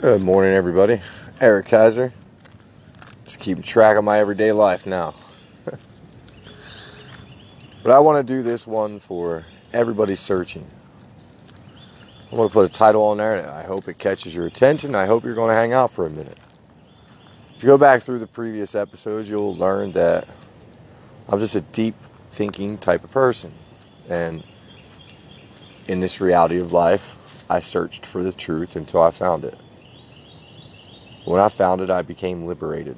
Good morning, everybody. Eric Kaiser. Just keeping track of my everyday life now. but I want to do this one for everybody searching. I'm going to put a title on there. I hope it catches your attention. I hope you're going to hang out for a minute. If you go back through the previous episodes, you'll learn that I'm just a deep thinking type of person. And in this reality of life, I searched for the truth until I found it. When I found it, I became liberated.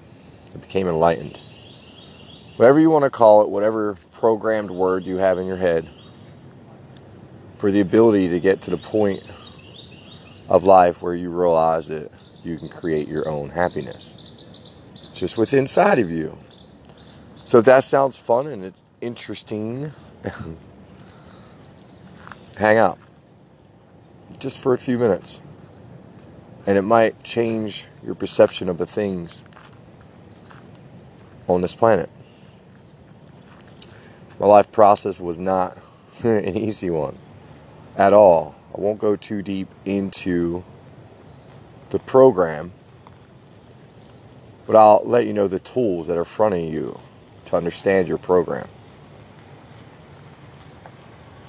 I became enlightened. Whatever you want to call it, whatever programmed word you have in your head, for the ability to get to the point of life where you realize that you can create your own happiness. It's just within inside of you. So if that sounds fun and it's interesting, hang out just for a few minutes and it might change your perception of the things on this planet. My life process was not an easy one at all. I won't go too deep into the program, but I'll let you know the tools that are in front of you to understand your program.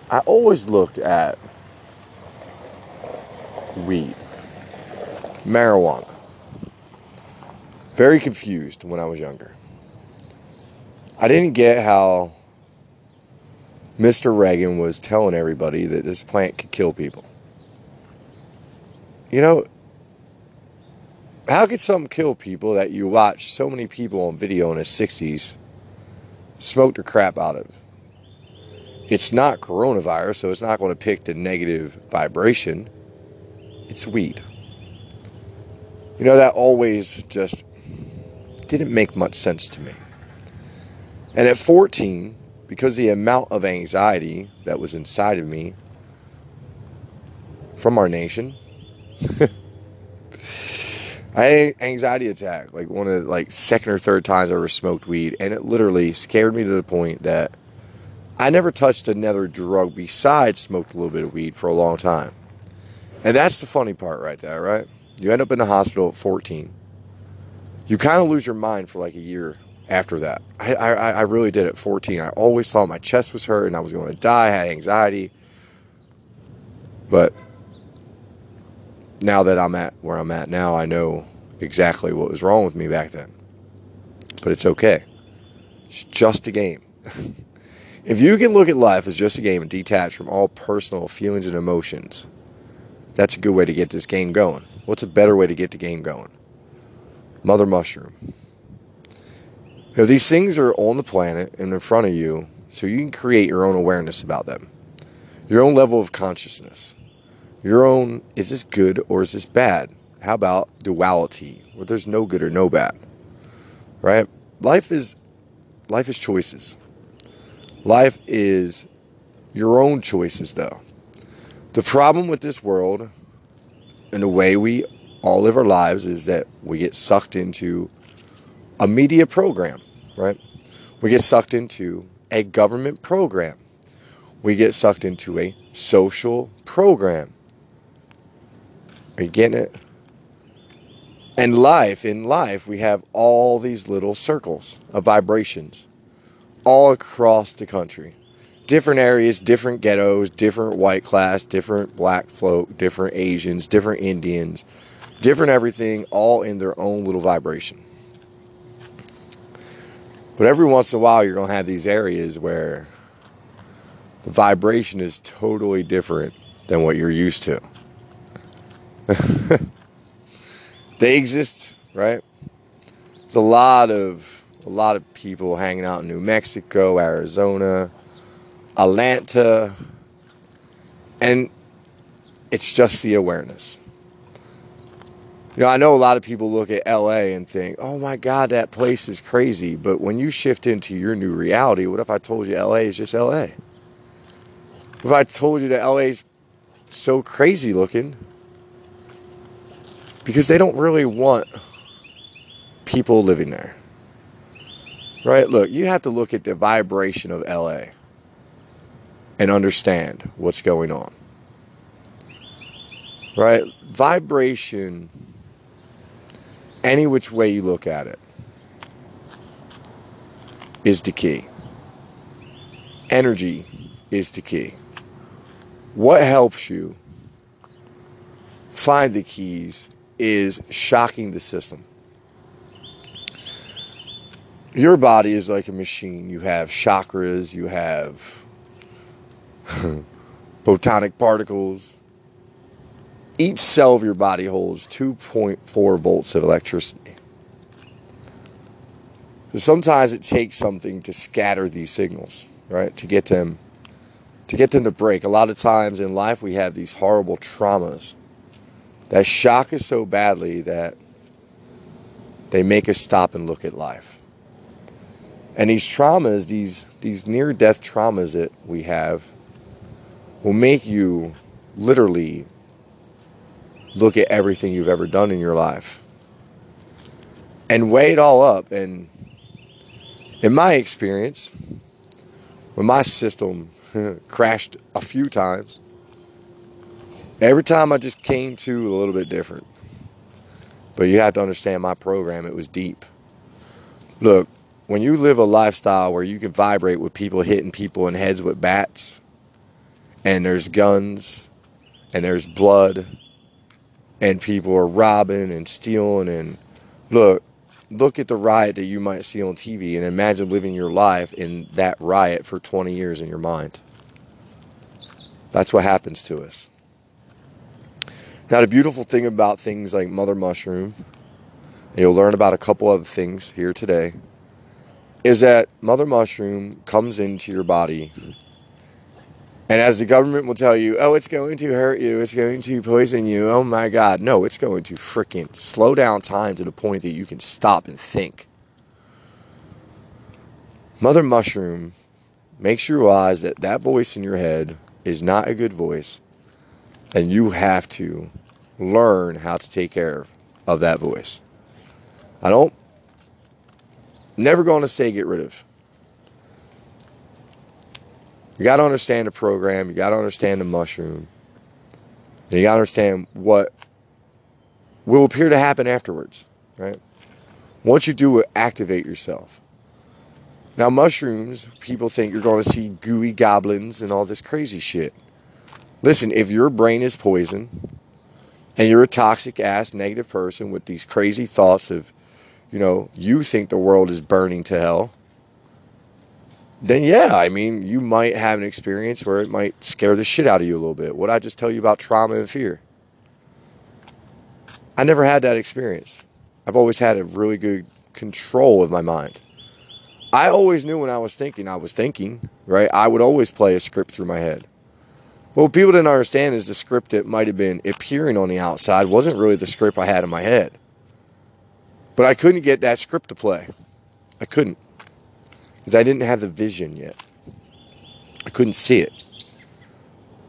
I always looked at weed marijuana. Very confused when I was younger. I didn't get how Mr. Reagan was telling everybody that this plant could kill people. You know, how could something kill people that you watch so many people on video in the 60s smoke the crap out of? It's not coronavirus, so it's not going to pick the negative vibration. It's weed. You know, that always just didn't make much sense to me. And at 14, because the amount of anxiety that was inside of me from our nation, I had an anxiety attack, like one of the like second or third times I ever smoked weed, and it literally scared me to the point that I never touched another drug besides smoked a little bit of weed for a long time. And that's the funny part right there, right? You end up in the hospital at 14. You kind of lose your mind for like a year after that. I, I, I really did at 14. I always thought my chest was hurt and I was going to die. I had anxiety. But now that I'm at where I'm at now, I know exactly what was wrong with me back then. But it's okay. It's just a game. if you can look at life as just a game and detach from all personal feelings and emotions, that's a good way to get this game going. What's a better way to get the game going? Mother Mushroom. You know, these things are on the planet and in front of you, so you can create your own awareness about them, your own level of consciousness, your own is this good or is this bad? How about duality, where there's no good or no bad, right? Life is life is choices. Life is your own choices, though. The problem with this world and the way we all live our lives is that we get sucked into a media program, right? We get sucked into a government program. We get sucked into a social program. Are you getting it? And life, in life, we have all these little circles of vibrations all across the country different areas, different ghettos, different white class, different black folk, different Asians, different Indians, different everything, all in their own little vibration. But every once in a while, you're going to have these areas where the vibration is totally different than what you're used to. they exist, right? There's a lot of a lot of people hanging out in New Mexico, Arizona, Atlanta, and it's just the awareness. You know, I know a lot of people look at LA and think, oh my God, that place is crazy. But when you shift into your new reality, what if I told you LA is just LA? If I told you that LA is so crazy looking, because they don't really want people living there. Right? Look, you have to look at the vibration of LA and understand what's going on. Right? Vibration any which way you look at it is the key. Energy is the key. What helps you find the keys is shocking the system. Your body is like a machine. You have chakras, you have photonic particles. Each cell of your body holds 2.4 volts of electricity. So sometimes it takes something to scatter these signals, right? To get them to get them to break. A lot of times in life we have these horrible traumas that shock us so badly that they make us stop and look at life. And these traumas, these these near death traumas that we have will make you literally look at everything you've ever done in your life and weigh it all up. And in my experience when my system crashed a few times every time I just came to a little bit different. But you have to understand my program it was deep. Look when you live a lifestyle where you can vibrate with people hitting people in heads with bats, and there's guns, and there's blood, and people are robbing and stealing, and look, look at the riot that you might see on TV, and imagine living your life in that riot for 20 years in your mind. That's what happens to us. Now, the beautiful thing about things like Mother Mushroom, and you'll learn about a couple other things here today is that mother mushroom comes into your body. And as the government will tell you, oh, it's going to hurt you, it's going to poison you, oh my God. No, it's going to freaking slow down time to the point that you can stop and think. Mother Mushroom makes you realize that that voice in your head is not a good voice, and you have to learn how to take care of that voice. I don't Never going to say get rid of. You got to understand the program. You got to understand the mushroom. And you got to understand what will appear to happen afterwards, right? Once you do it, activate yourself. Now, mushrooms, people think you're going to see gooey goblins and all this crazy shit. Listen, if your brain is poison and you're a toxic ass negative person with these crazy thoughts of you know, you think the world is burning to hell, then yeah, I mean, you might have an experience where it might scare the shit out of you a little bit. What I just tell you about trauma and fear? I never had that experience. I've always had a really good control of my mind. I always knew when I was thinking, I was thinking, right? I would always play a script through my head. What people didn't understand is the script that might have been appearing on the outside wasn't really the script I had in my head. But I couldn't get that script to play. I couldn't. Because I didn't have the vision yet. I couldn't see it.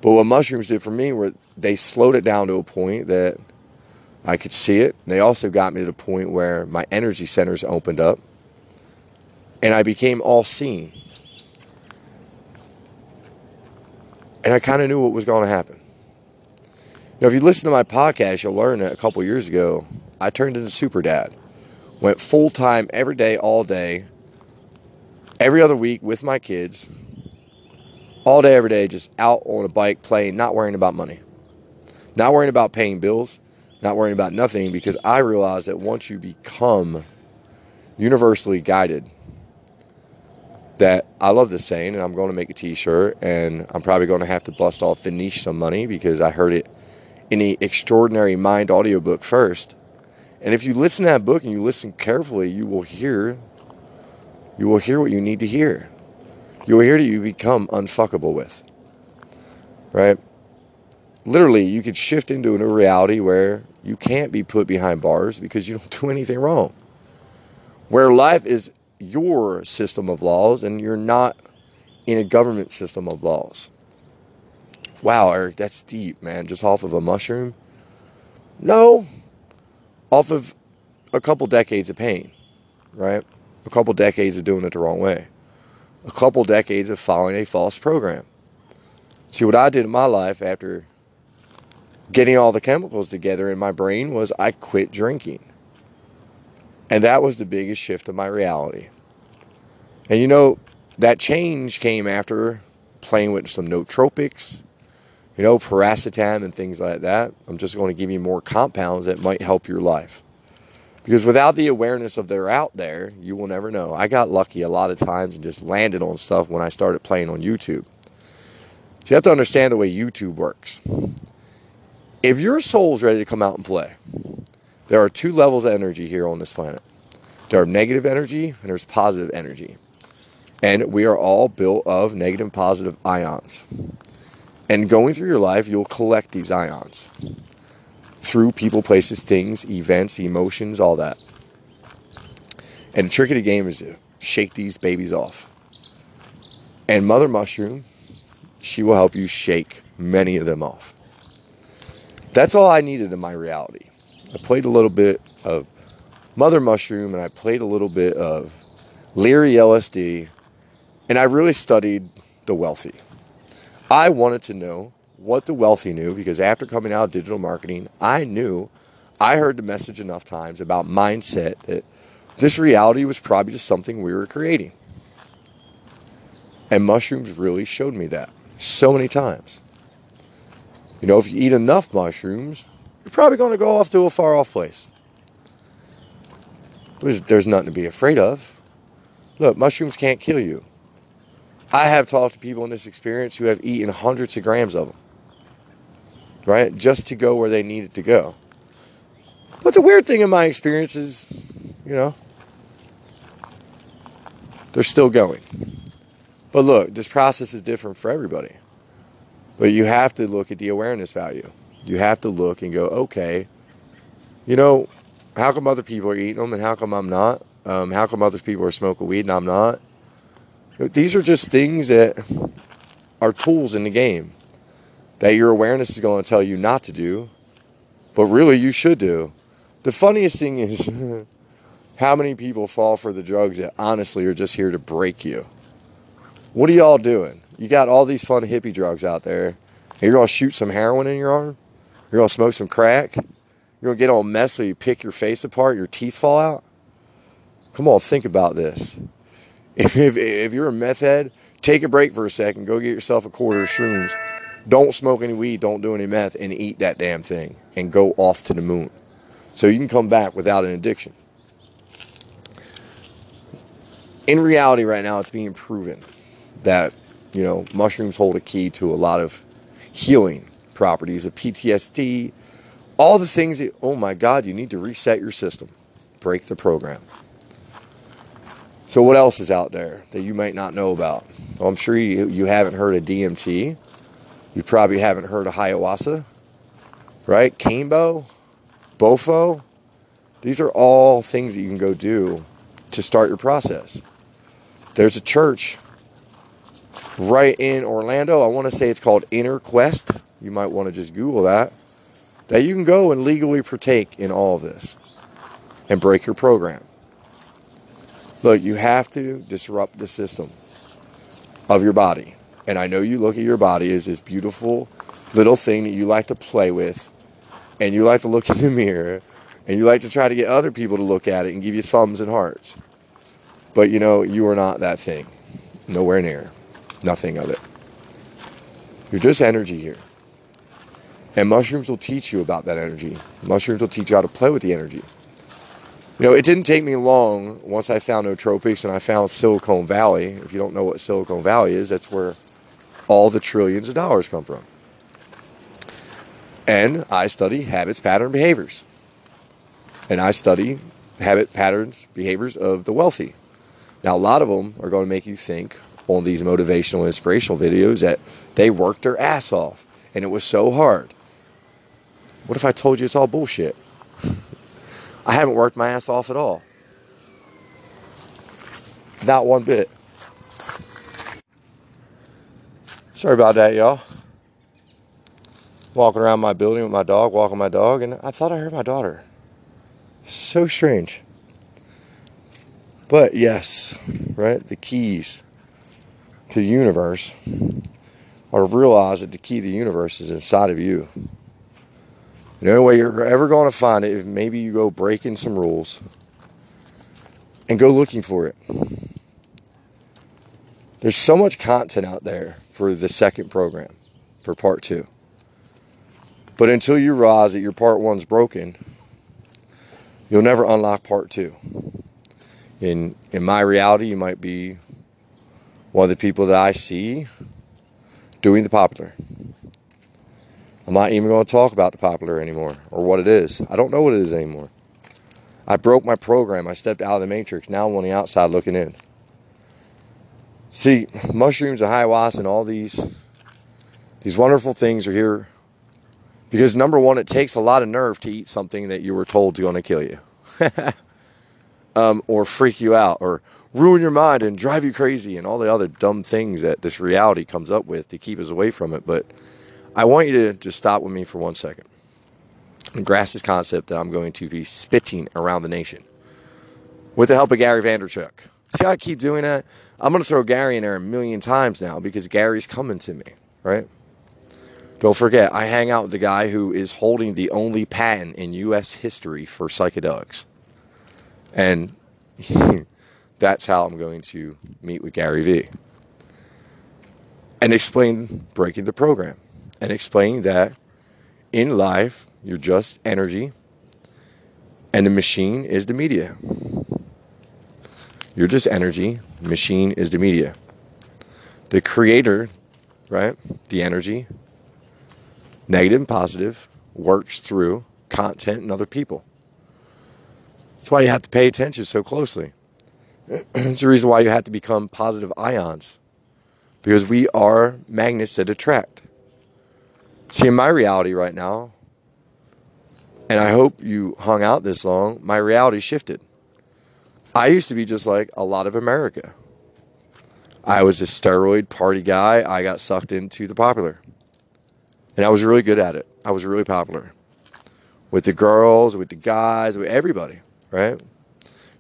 But what mushrooms did for me were they slowed it down to a point that I could see it. They also got me to the point where my energy centers opened up and I became all seeing. And I kind of knew what was going to happen. Now, if you listen to my podcast, you'll learn that a couple years ago, I turned into Super Dad went full time every day, all day, every other week with my kids, all day, every day, just out on a bike playing, not worrying about money, not worrying about paying bills, not worrying about nothing because I realized that once you become universally guided, that I love this saying, and I'm going to make a T-shirt, and I'm probably going to have to bust off and niche some money because I heard it in the Extraordinary Mind audiobook first. And if you listen to that book and you listen carefully, you will hear you will hear what you need to hear. You will hear that you become unfuckable with. Right? Literally, you could shift into a new reality where you can't be put behind bars because you don't do anything wrong. Where life is your system of laws and you're not in a government system of laws. Wow, Eric, that's deep, man. Just off of a mushroom? No, off of a couple decades of pain, right? A couple decades of doing it the wrong way, a couple decades of following a false program. See, what I did in my life after getting all the chemicals together in my brain was I quit drinking. And that was the biggest shift of my reality. And you know, that change came after playing with some nootropics, you know, piracetam and things like that. I'm just going to give you more compounds that might help your life. Because without the awareness of they're out there, you will never know. I got lucky a lot of times and just landed on stuff when I started playing on YouTube. So you have to understand the way YouTube works. If your soul's ready to come out and play, there are two levels of energy here on this planet. There are negative energy and there's positive energy. And we are all built of negative and positive ions. And going through your life, you'll collect these ions through people, places, things, events, emotions, all that. And the trick of the game is to shake these babies off. And Mother Mushroom, she will help you shake many of them off. That's all I needed in my reality. I played a little bit of Mother Mushroom and I played a little bit of Leary LSD and I really studied the wealthy. I wanted to know what the wealthy knew because after coming out of digital marketing, I knew I heard the message enough times about mindset that this reality was probably just something we were creating. And mushrooms really showed me that so many times. You know, if you eat enough mushrooms, you're probably going to go off to a far off place. There's, there's nothing to be afraid of. Look, mushrooms can't kill you. I have talked to people in this experience who have eaten hundreds of grams of them right? Just to go where they needed to go. But the weird thing in my experience is, you know, they're still going. But look, this process is different for everybody. But you have to look at the awareness value. You have to look and go, okay, you know, how come other people are eating them and how come I'm not? Um, how come other people are smoking weed and I'm not? These are just things that are tools in the game that your awareness is going to tell you not to do, but really you should do. The funniest thing is how many people fall for the drugs that honestly are just here to break you. What are y'all doing? You got all these fun hippie drugs out there. You're going to shoot some heroin in your arm? You're going to smoke some crack? You're going to get all messy, so you pick your face apart, your teeth fall out? Come on, think about this. If, if, if you're a meth head, take a break for a second, go get yourself a quarter of shrooms don't smoke any weed, don't do any meth, and eat that damn thing and go off to the moon. So you can come back without an addiction. In reality, right now, it's being proven that, you know, mushrooms hold a key to a lot of healing properties of PTSD, all the things that, oh my God, you need to reset your system, break the program. So, what else is out there that you might not know about? Well, I'm sure you, you haven't heard of DMT. You probably haven't heard of ayahuasca, right? Kambo, Bufo. These are all things that you can go do to start your process. There's a church right in Orlando. I want to say it's called Inner Quest. You might want to just Google that. That you can go and legally partake in all of this and break your program. Look, you have to disrupt the system of your body. And I know you look at your body as this beautiful little thing that you like to play with, and you like to look in the mirror, and you like to try to get other people to look at it and give you thumbs and hearts. But you know, you are not that thing. Nowhere near. Nothing of it. You're just energy here. And mushrooms will teach you about that energy. Mushrooms will teach you how to play with the energy. You know, it didn't take me long once I found nootropics and I found Silicon Valley. If you don't know what Silicon Valley is, that's where all the trillions of dollars come from. And I study habits, pattern, behaviors. And I study habit, patterns, behaviors of the wealthy. Now, a lot of them are going to make you think on these motivational, inspirational videos that they worked their ass off and it was so hard. What if I told you it's all bullshit? I haven't worked my ass off at all. Not one bit. Sorry about that, y'all. Walking around my building with my dog, walking my dog, and I thought I heard my daughter. So strange. But yes, right? The keys to the universe are to realize that the key to the universe is inside of you. The only way you're ever going to find it is maybe you go breaking some rules and go looking for it. There's so much content out there for the second program, for part two. But until you realize that your part one's broken, you'll never unlock part two. In in my reality, you might be one of the people that I see doing the popular. I'm not even going to talk about the popular anymore or what it is. I don't know what it is anymore. I broke my program. I stepped out of the matrix. Now I'm on the outside looking in. See, mushrooms and ayahuasca and all these these wonderful things are here because number one, it takes a lot of nerve to eat something that you were told is going to kill you, um, or freak you out, or ruin your mind and drive you crazy, and all the other dumb things that this reality comes up with to keep us away from it. But I want you to just stop with me for one second and grasp this concept that I'm going to be spitting around the nation with the help of Gary Vaynerchuk. See how I keep doing that? I'm going to throw Gary in there a million times now because Gary's coming to me, right? Don't forget, I hang out with the guy who is holding the only patent in U.S. history for psychedelics. And that's how I'm going to meet with Gary Vee and explain breaking the program and explain that in life, you're just energy and the machine is the media. You're just energy, machine is the media. The creator, right? The energy, negative and positive, works through content and other people. That's why you have to pay attention so closely. it's the reason why you have to become positive ions. Because we are magnets that attract. See, in my reality right now, and I hope you hung out this long, my reality shifted. I used to be just like a lot of America. I was a steroid party guy. I got sucked into the popular. And I was really good at it. I was really popular with the girls, with the guys, with everybody, right?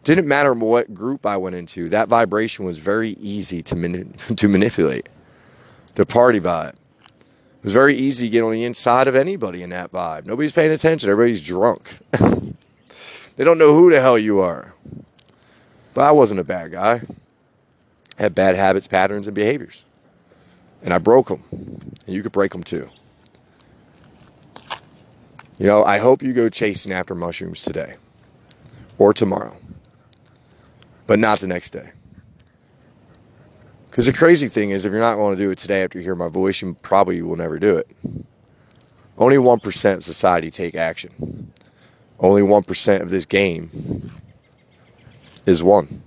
Didn't matter what group I went into. That vibration was very easy to mani- to manipulate. The party vibe. It was very easy to get on the inside of anybody in that vibe. Nobody's paying attention. Everybody's drunk. they don't know who the hell you are. But I wasn't a bad guy. I had bad habits, patterns, and behaviors. And I broke them. And you could break them too. You know, I hope you go chasing after mushrooms today or tomorrow, but not the next day. Because the crazy thing is, if you're not going to do it today after you hear my voice, you probably will never do it. Only 1% of society take action. Only 1% of this game is one.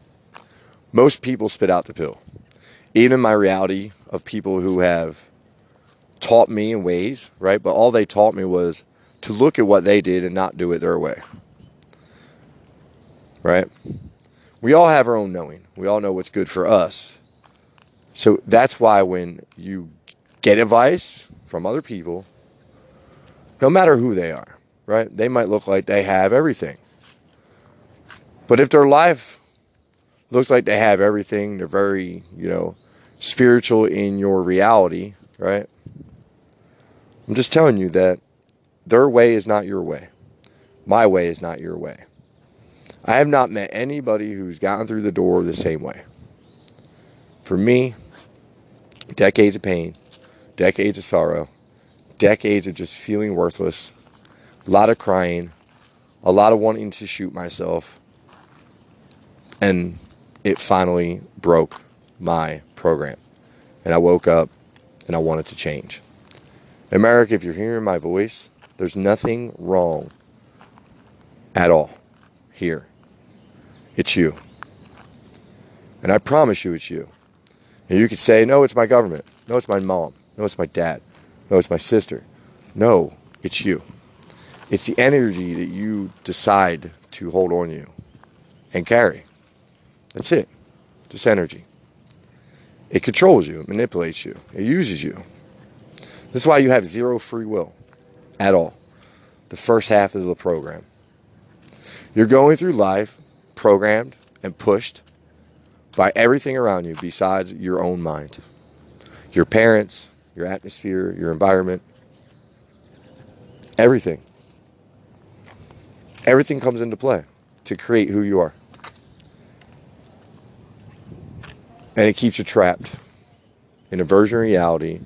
Most people spit out the pill. Even my reality of people who have taught me in ways, right? But all they taught me was to look at what they did and not do it their way. Right? We all have our own knowing. We all know what's good for us. So that's why when you get advice from other people, no matter who they are, right? They might look like they have everything. But if their life looks like they have everything, they're very, you know, spiritual in your reality, right? I'm just telling you that their way is not your way. My way is not your way. I have not met anybody who's gotten through the door the same way. For me, decades of pain, decades of sorrow, decades of just feeling worthless, a lot of crying, a lot of wanting to shoot myself, and it finally broke my program. And I woke up and I wanted to change. America, if you're hearing my voice, there's nothing wrong at all here. It's you. And I promise you it's you. And you could say, no, it's my government. No, it's my mom. No, it's my dad. No, it's my sister. No, it's you. It's the energy that you decide to hold on you and carry. That's it. Just energy. It controls you, it manipulates you, it uses you. This is why you have zero free will at all. The first half of the program. You're going through life programmed and pushed by everything around you besides your own mind. Your parents, your atmosphere, your environment, everything. Everything comes into play to create who you are. And it keeps you trapped in a version of reality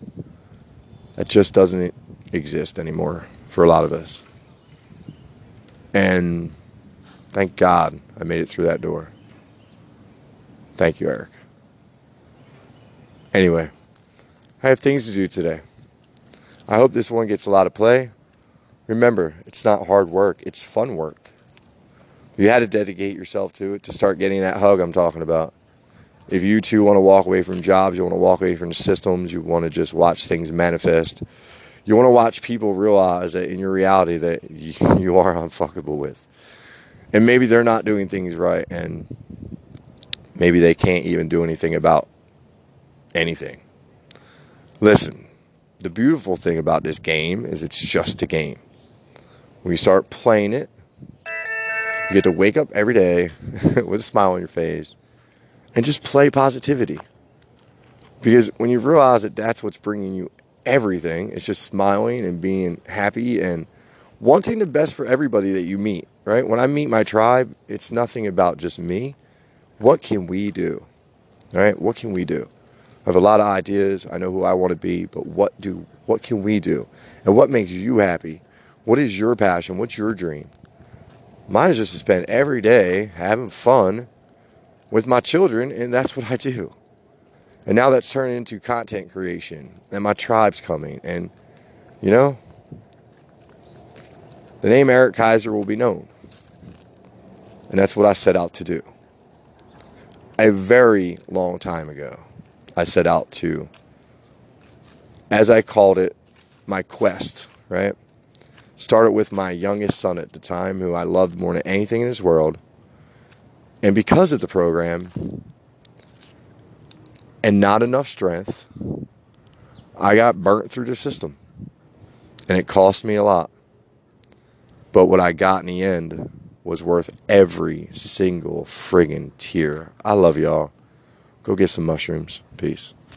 that just doesn't exist anymore for a lot of us. And thank God I made it through that door. Thank you, Eric. Anyway, I have things to do today. I hope this one gets a lot of play. Remember, it's not hard work, it's fun work. You had to dedicate yourself to it to start getting that hug I'm talking about. If you too want to walk away from jobs, you want to walk away from systems, you want to just watch things manifest, you want to watch people realize that in your reality that you, you are unfuckable with. And maybe they're not doing things right and maybe they can't even do anything about anything. Listen, the beautiful thing about this game is it's just a game. When you start playing it, you get to wake up every day with a smile on your face and just play positivity. Because when you realize that that's what's bringing you everything, it's just smiling and being happy and wanting the best for everybody that you meet, right? When I meet my tribe, it's nothing about just me. What can we do? Right? What can we do? I have a lot of ideas. I know who I want to be, but what do what can we do? And what makes you happy? What is your passion? What's your dream? Mine is just to spend every day having fun with my children, and that's what I do. And now that's turned into content creation, and my tribe's coming, and you know, the name Eric Kaiser will be known. And that's what I set out to do. A very long time ago, I set out to, as I called it, my quest, right? Started with my youngest son at the time, who I loved more than anything in this world. And because of the program and not enough strength, I got burnt through the system. And it cost me a lot. But what I got in the end was worth every single friggin' tear. I love y'all. Go get some mushrooms. Peace.